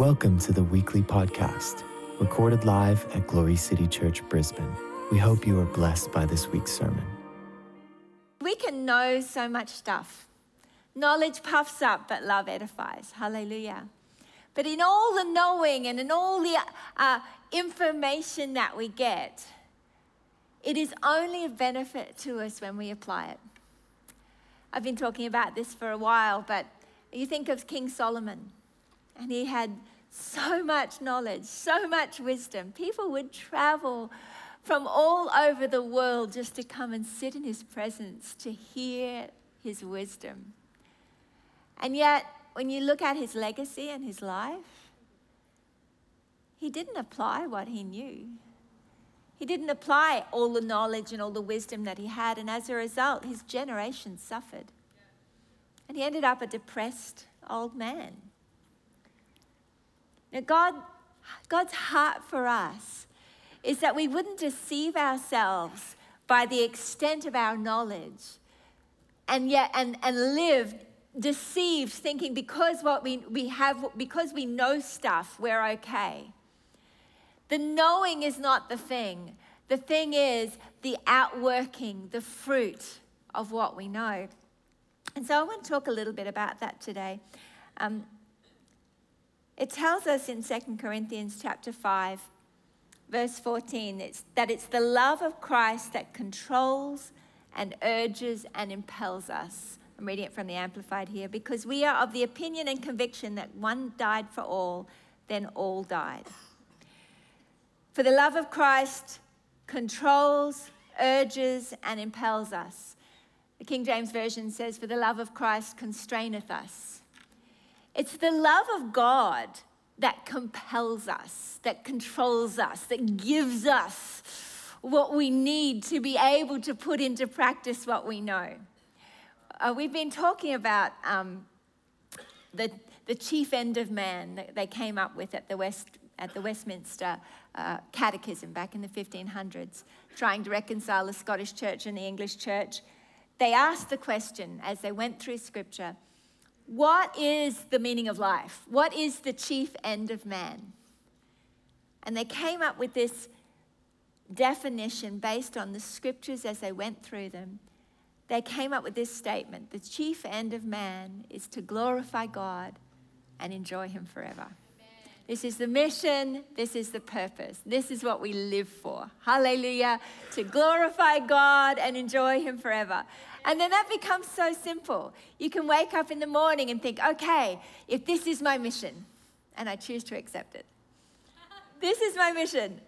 Welcome to the weekly podcast, recorded live at Glory City Church, Brisbane. We hope you are blessed by this week's sermon. We can know so much stuff. Knowledge puffs up, but love edifies. Hallelujah. But in all the knowing and in all the uh, information that we get, it is only a benefit to us when we apply it. I've been talking about this for a while, but you think of King Solomon, and he had so much knowledge, so much wisdom. People would travel from all over the world just to come and sit in his presence to hear his wisdom. And yet, when you look at his legacy and his life, he didn't apply what he knew. He didn't apply all the knowledge and all the wisdom that he had, and as a result, his generation suffered. And he ended up a depressed old man. Now, God, God's heart for us is that we wouldn't deceive ourselves by the extent of our knowledge and yet and, and live deceived thinking because what we, we have because we know stuff we're okay. The knowing is not the thing. The thing is the outworking the fruit of what we know. And so i want to talk a little bit about that today. Um, it tells us in 2 corinthians chapter 5 verse 14 it's, that it's the love of christ that controls and urges and impels us I'm reading it from the Amplified here. Because we are of the opinion and conviction that one died for all, then all died. For the love of Christ controls, urges, and impels us. The King James Version says, For the love of Christ constraineth us. It's the love of God that compels us, that controls us, that gives us what we need to be able to put into practice what we know. Uh, we've been talking about um, the, the chief end of man that they came up with at the, West, at the Westminster uh, Catechism back in the 1500s, trying to reconcile the Scottish Church and the English Church. They asked the question as they went through Scripture what is the meaning of life? What is the chief end of man? And they came up with this definition based on the scriptures as they went through them they came up with this statement The chief end of man is to glorify God and enjoy Him forever. This is the mission. This is the purpose. This is what we live for. Hallelujah. To glorify God and enjoy Him forever. And then that becomes so simple. You can wake up in the morning and think, okay, if this is my mission, and I choose to accept it, this is my mission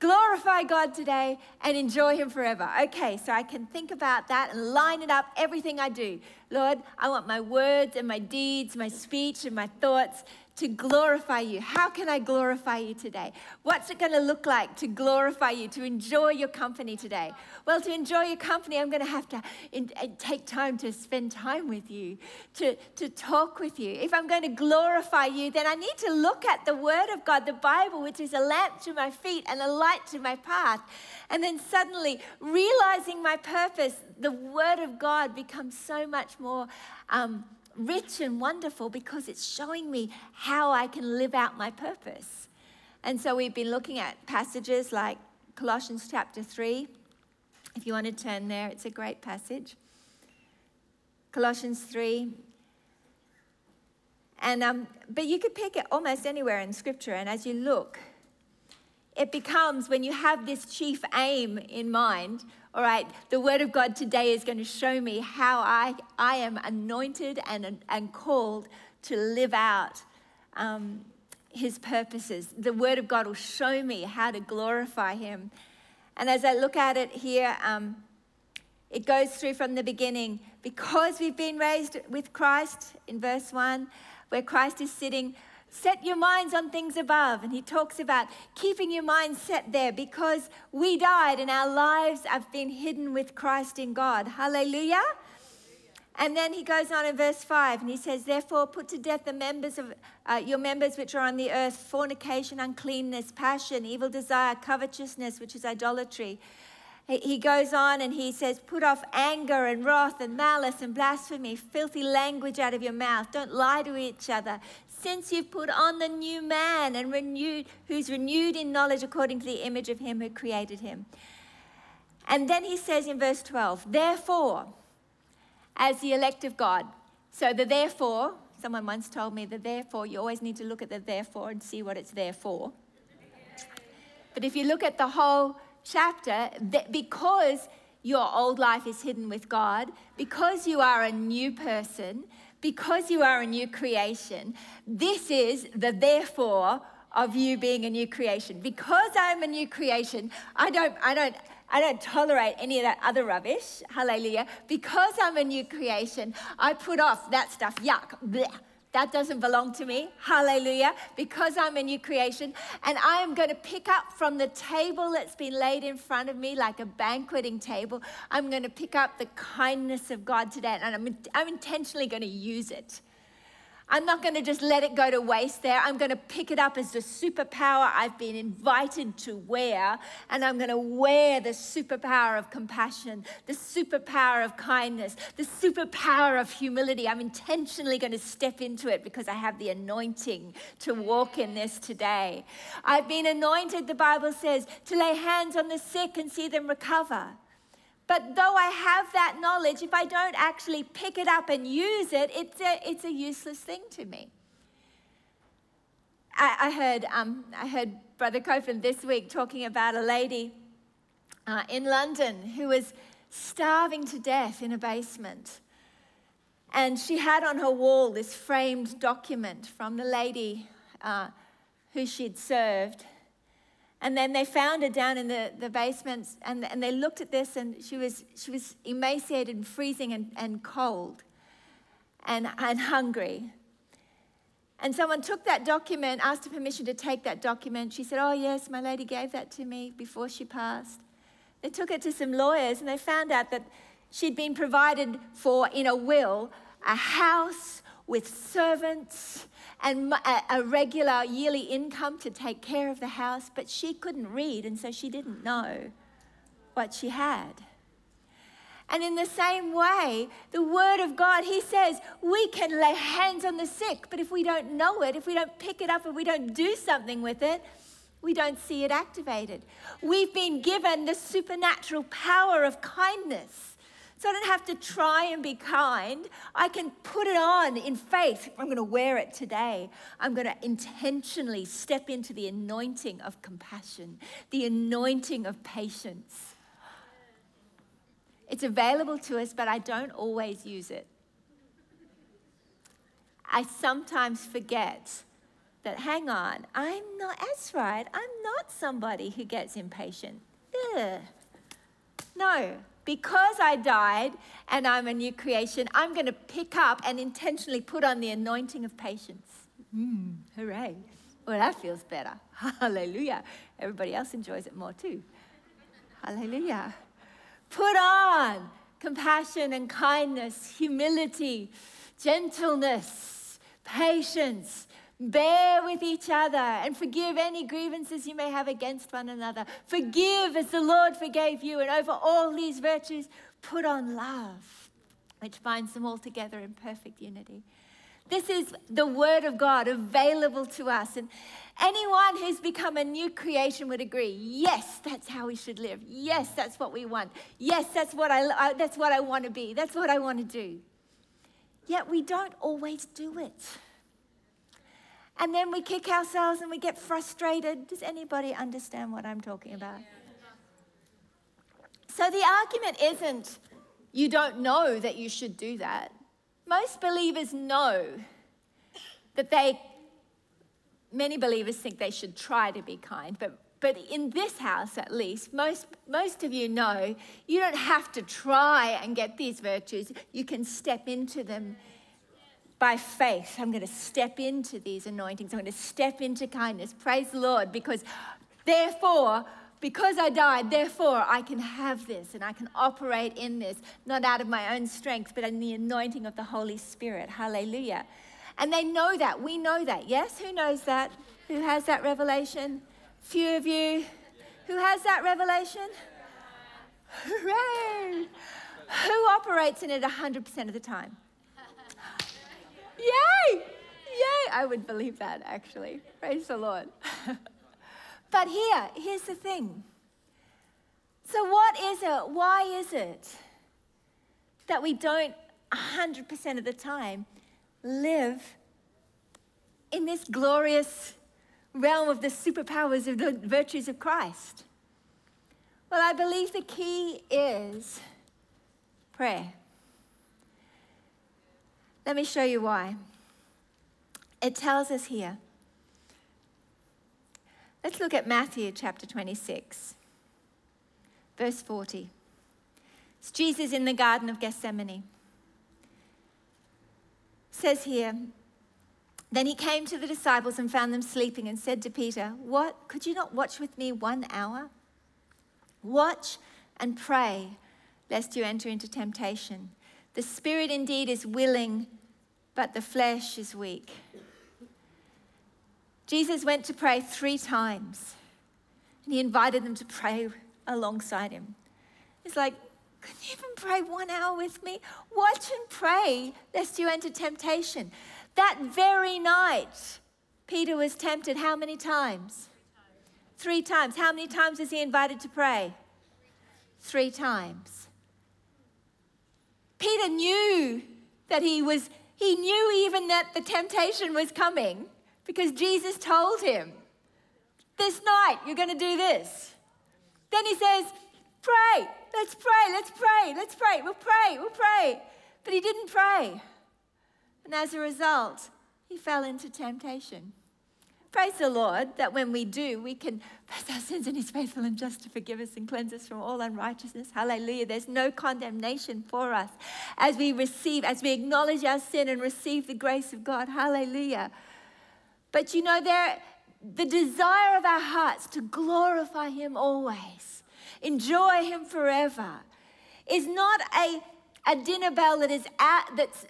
glorify God today and enjoy Him forever. Okay, so I can think about that and line it up, everything I do. Lord, I want my words and my deeds, my speech and my thoughts to glorify you. How can I glorify you today? What's it going to look like to glorify you, to enjoy your company today? Well, to enjoy your company, I'm going to have to in, in, take time to spend time with you, to, to talk with you. If I'm going to glorify you, then I need to look at the Word of God, the Bible, which is a lamp to my feet and a light to my path. And then suddenly, realizing my purpose, the Word of God becomes so much more. Um, rich and wonderful because it's showing me how I can live out my purpose. And so we've been looking at passages like Colossians chapter 3. If you want to turn there, it's a great passage. Colossians 3. And, um, but you could pick it almost anywhere in Scripture, and as you look, it becomes when you have this chief aim in mind all right, the word of God today is going to show me how I, I am anointed and, and called to live out um, his purposes. The word of God will show me how to glorify him. And as I look at it here, um, it goes through from the beginning because we've been raised with Christ in verse 1, where Christ is sitting Set your minds on things above. And he talks about keeping your mind set there because we died and our lives have been hidden with Christ in God. Hallelujah. And then he goes on in verse 5 and he says, Therefore, put to death the members of uh, your members which are on the earth fornication, uncleanness, passion, evil desire, covetousness, which is idolatry. he goes on and he says, Put off anger and wrath and malice and blasphemy, filthy language out of your mouth. Don't lie to each other. Since you've put on the new man and renewed, who's renewed in knowledge according to the image of him who created him. And then he says in verse 12, Therefore, as the elect of God, so the therefore, someone once told me the therefore, you always need to look at the therefore and see what it's there for. But if you look at the whole chapter because your old life is hidden with God, because you are a new person, because you are a new creation, this is the therefore of you being a new creation. Because I'm a new creation, I don't, I don't, I don't tolerate any of that other rubbish. Hallelujah. Because I'm a new creation, I put off that stuff. Yuck. Blech. That doesn't belong to me. Hallelujah. Because I'm a new creation. And I am going to pick up from the table that's been laid in front of me like a banqueting table. I'm going to pick up the kindness of God today. And I'm, I'm intentionally going to use it. I'm not going to just let it go to waste there. I'm going to pick it up as the superpower I've been invited to wear. And I'm going to wear the superpower of compassion, the superpower of kindness, the superpower of humility. I'm intentionally going to step into it because I have the anointing to walk in this today. I've been anointed, the Bible says, to lay hands on the sick and see them recover. But though I have that knowledge, if I don't actually pick it up and use it, it's a, it's a useless thing to me. I, I heard, um, I heard Brother Copeland this week talking about a lady uh, in London who was starving to death in a basement. And she had on her wall this framed document from the lady uh, who she'd served. And then they found her down in the, the basement and, and they looked at this and she was, she was emaciated and freezing and, and cold and, and hungry. And someone took that document, asked her permission to take that document. She said, Oh, yes, my lady gave that to me before she passed. They took it to some lawyers and they found out that she'd been provided for in a will a house with servants and a regular yearly income to take care of the house, but she couldn't read, and so she didn't know what she had. And in the same way, the Word of God, He says, we can lay hands on the sick, but if we don't know it, if we don't pick it up, if we don't do something with it, we don't see it activated. We've been given the supernatural power of kindness. So I don't have to try and be kind. I can put it on in faith. I'm going to wear it today. I'm going to intentionally step into the anointing of compassion, the anointing of patience. It's available to us, but I don't always use it. I sometimes forget that, hang on, I'm not, that's right, I'm not somebody who gets impatient. Ugh. No, because I died and I'm a new creation, I'm going to pick up and intentionally put on the anointing of patience. Mm, hooray. Well, that feels better. Hallelujah. Everybody else enjoys it more too. Hallelujah. Put on compassion and kindness, humility, gentleness, patience, Bear with each other and forgive any grievances you may have against one another. Forgive as the Lord forgave you. And over all these virtues, put on love, which binds them all together in perfect unity. This is the Word of God available to us. And anyone who's become a new creation would agree yes, that's how we should live. Yes, that's what we want. Yes, that's what I, that's what I want to be. That's what I want to do. Yet we don't always do it. And then we kick ourselves and we get frustrated. Does anybody understand what I'm talking about? So the argument isn't you don't know that you should do that. Most believers know that they, many believers think they should try to be kind, but, but in this house at least, most, most of you know you don't have to try and get these virtues. You can step into them by faith, I'm going to step into these anointings. I'm going to step into kindness. Praise the Lord, because therefore, because I died, therefore I can have this and I can operate in this, not out of my own strength, but in the anointing of the Holy Spirit. Hallelujah. And they know that. We know that. Yes? Who knows that? Who has that revelation? Few of you. Who has that revelation? Hooray! Who operates in it 100% of the time? Yay! Yay! I would believe that actually. Praise the Lord. but here, here's the thing. So, what is it? Why is it that we don't 100% of the time live in this glorious realm of the superpowers of the virtues of Christ? Well, I believe the key is prayer. Let me show you why. It tells us here. Let's look at Matthew chapter 26, verse 40. It's Jesus in the Garden of Gethsemane. It says here, then he came to the disciples and found them sleeping and said to Peter, What? Could you not watch with me one hour? Watch and pray, lest you enter into temptation. The spirit indeed is willing, but the flesh is weak. Jesus went to pray three times, and he invited them to pray alongside him. He's like, Can you even pray one hour with me? Watch and pray, lest you enter temptation. That very night, Peter was tempted how many times? Three times. How many times was he invited to pray? Three times. Peter knew that he was, he knew even that the temptation was coming because Jesus told him, This night you're going to do this. Then he says, Pray, let's pray, let's pray, let's pray, we'll pray, we'll pray. But he didn't pray. And as a result, he fell into temptation. Praise the Lord that when we do, we can confess our sins and He's faithful and just to forgive us and cleanse us from all unrighteousness. Hallelujah. There's no condemnation for us as we receive, as we acknowledge our sin and receive the grace of God. Hallelujah. But you know, there, the desire of our hearts to glorify Him always, enjoy Him forever, is not a, a dinner bell that is at, that's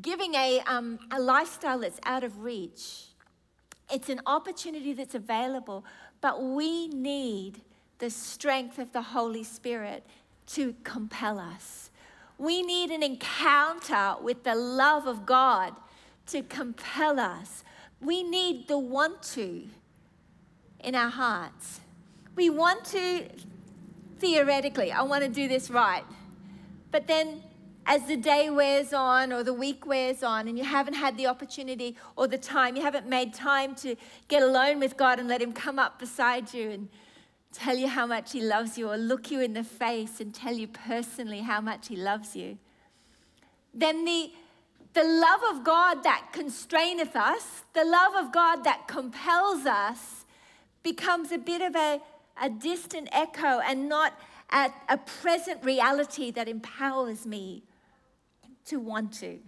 giving a, um, a lifestyle that's out of reach. It's an opportunity that's available, but we need the strength of the Holy Spirit to compel us. We need an encounter with the love of God to compel us. We need the want to in our hearts. We want to, theoretically, I want to do this right. But then as the day wears on or the week wears on and you haven't had the opportunity or the time, you haven't made time to get alone with God and let Him come up beside you and tell you how much He loves you or look you in the face and tell you personally how much He loves you, then the, the love of God that constraineth us, the love of God that compels us, becomes a bit of a, a distant echo and not at a present reality that empowers me to want to.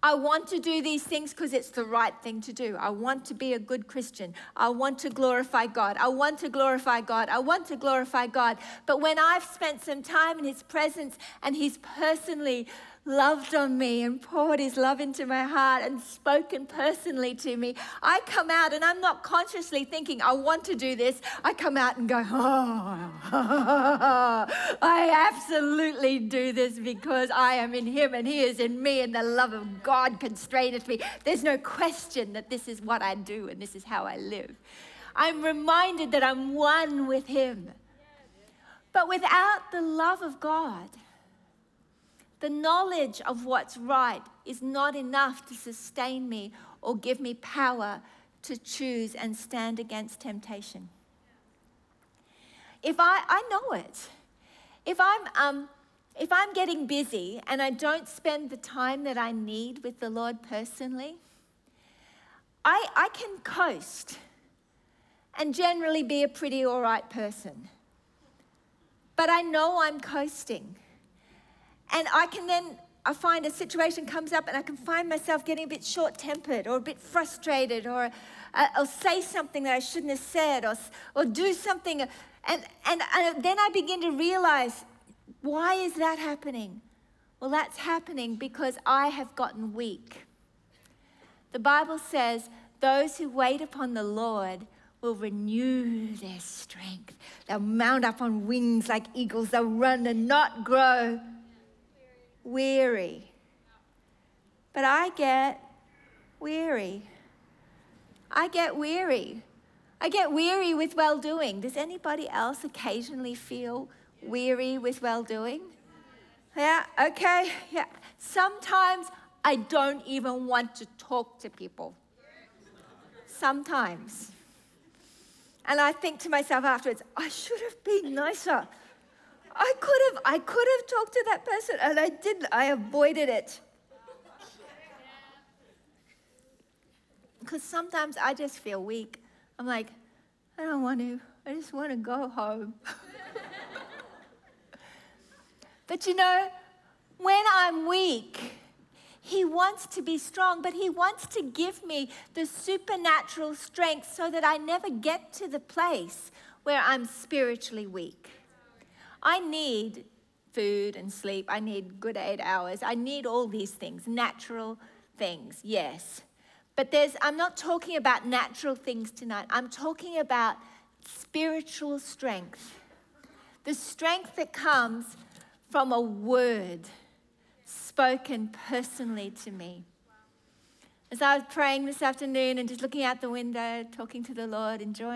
I want to do these things because it's the right thing to do. I want to be a good Christian. I want to glorify God. I want to glorify God. I want to glorify God. But when I've spent some time in His presence and He's personally loved on me and poured his love into my heart and spoken personally to me, I come out and I'm not consciously thinking, I want to do this. I come out and go, oh, I absolutely do this because I am in him and he is in me and the love of God constraineth me. There's no question that this is what I do and this is how I live. I'm reminded that I'm one with him. But without the love of God, the knowledge of what's right is not enough to sustain me or give me power to choose and stand against temptation. If I, I know it. If I'm, um, if I'm getting busy and I don't spend the time that I need with the Lord personally, I, I can coast and generally be a pretty all right person. But I know I'm coasting. And I can then, I find a situation comes up and I can find myself getting a bit short tempered or a bit frustrated or uh, or say something that I shouldn't have said or, or do something. And, and, and then I begin to realize why is that happening? Well, that's happening because I have gotten weak. The Bible says, those who wait upon the Lord will renew their strength. They'll mount up on wings like eagles. They'll run and not grow weary. But I get weary. I get weary. I get weary with well doing. Does anybody else occasionally feel weary with well doing? Yeah, okay, yeah. Sometimes I don't even want to talk to people. Sometimes. And I think to myself afterwards, I should have been nicer. I could have, I could have talked to that person and I didn't. I avoided it. Because sometimes I just feel weak. I'm like, I don't want to. I just want to go home. but you know, when I'm weak, he wants to be strong, but He wants to give me the supernatural strength so that I never get to the place where I'm spiritually weak. I need food and sleep. I need good eight hours. I need all these things, natural things, yes. But there's, I'm not talking about natural things tonight. I'm talking about spiritual strength. The strength that comes from a word spoken personally to me. As I was praying this afternoon and just looking out the window, talking to the Lord, enjoying